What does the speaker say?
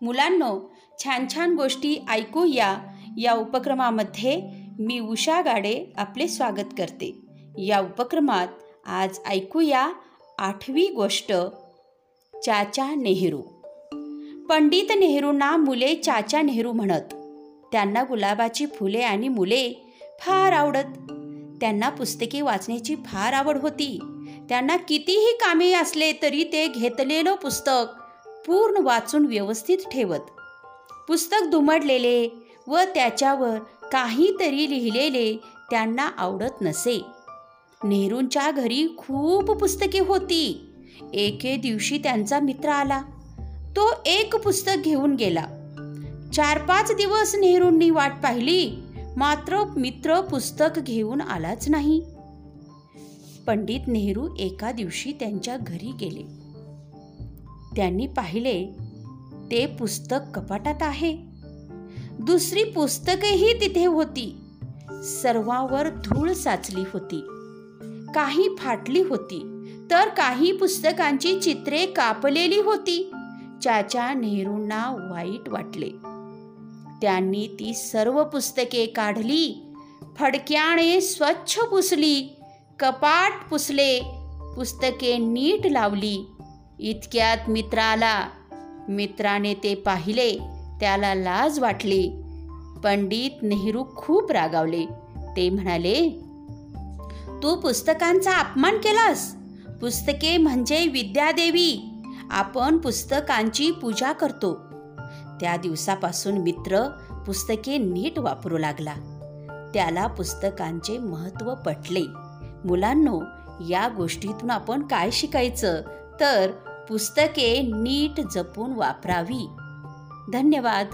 मुलांनो छान छान गोष्टी ऐकूया या. उपक्रमामध्ये मी उषा गाडे आपले स्वागत करते. या उपक्रमात आज ऐकूया आठवी गोष्ट चाचा नेहरू. पंडित नेहरूंना मुले चाचा नेहरू म्हणत. त्यांना गुलाबाची फुले आणि मुले फार आवडत. त्यांना पुस्तके वाचण्याची फार आवड होती. त्यांना कितीही कामे असले तरी ते घेतलेलं पुस्तक पूर्ण वाचून व्यवस्थित ठेवत. पुस्तक दुमडलेले व त्याच्यावर काहीतरी लिहिलेले त्यांना आवडत नसे. नेहरूंच्या घरी खूप पुस्तके होती. एके दिवशी त्यांचा मित्र आला. तो एक पुस्तक घेऊन गेला. चार पाच दिवस नेहरूंनी वाट पाहिली. मात्र मित्र पुस्तक घेऊन आलाच नाही. पंडित नेहरू एका दिवशी त्यांच्या घरी गेले. त्यांनी पाहिले ते पुस्तक कपाटात आहे. दुसरी पुस्तकही तिथे होती. सर्वावर धूळ साचली होती. काही फाटली होती तर काही पुस्तकांची चित्रे कापलेली होती. चाचा नेहरूंना वाईट वाटले. त्यांनी ती सर्व पुस्तके काढली फडक्याने स्वच्छ पुसली कपाट पुसले पुस्तके नीट लावली. इतक्यात मित्र आला. मित्राने ते पाहिले त्याला लाज वाटली. पंडित नेहरू खूप रागावले. ते म्हणाले तू पुस्तकांचा अपमान केलास. पुस्तके म्हणजे विद्यादेवी. आपण पुस्तकांची पूजा करतो. त्या दिवसापासून मित्र पुस्तके नीट वापरू लागला. त्याला पुस्तकांचे महत्त्व पटले. मुलांनो या गोष्टीतून आपण काय शिकायचं? तर पुस्तके नीट जपून वापरावी. धन्यवाद.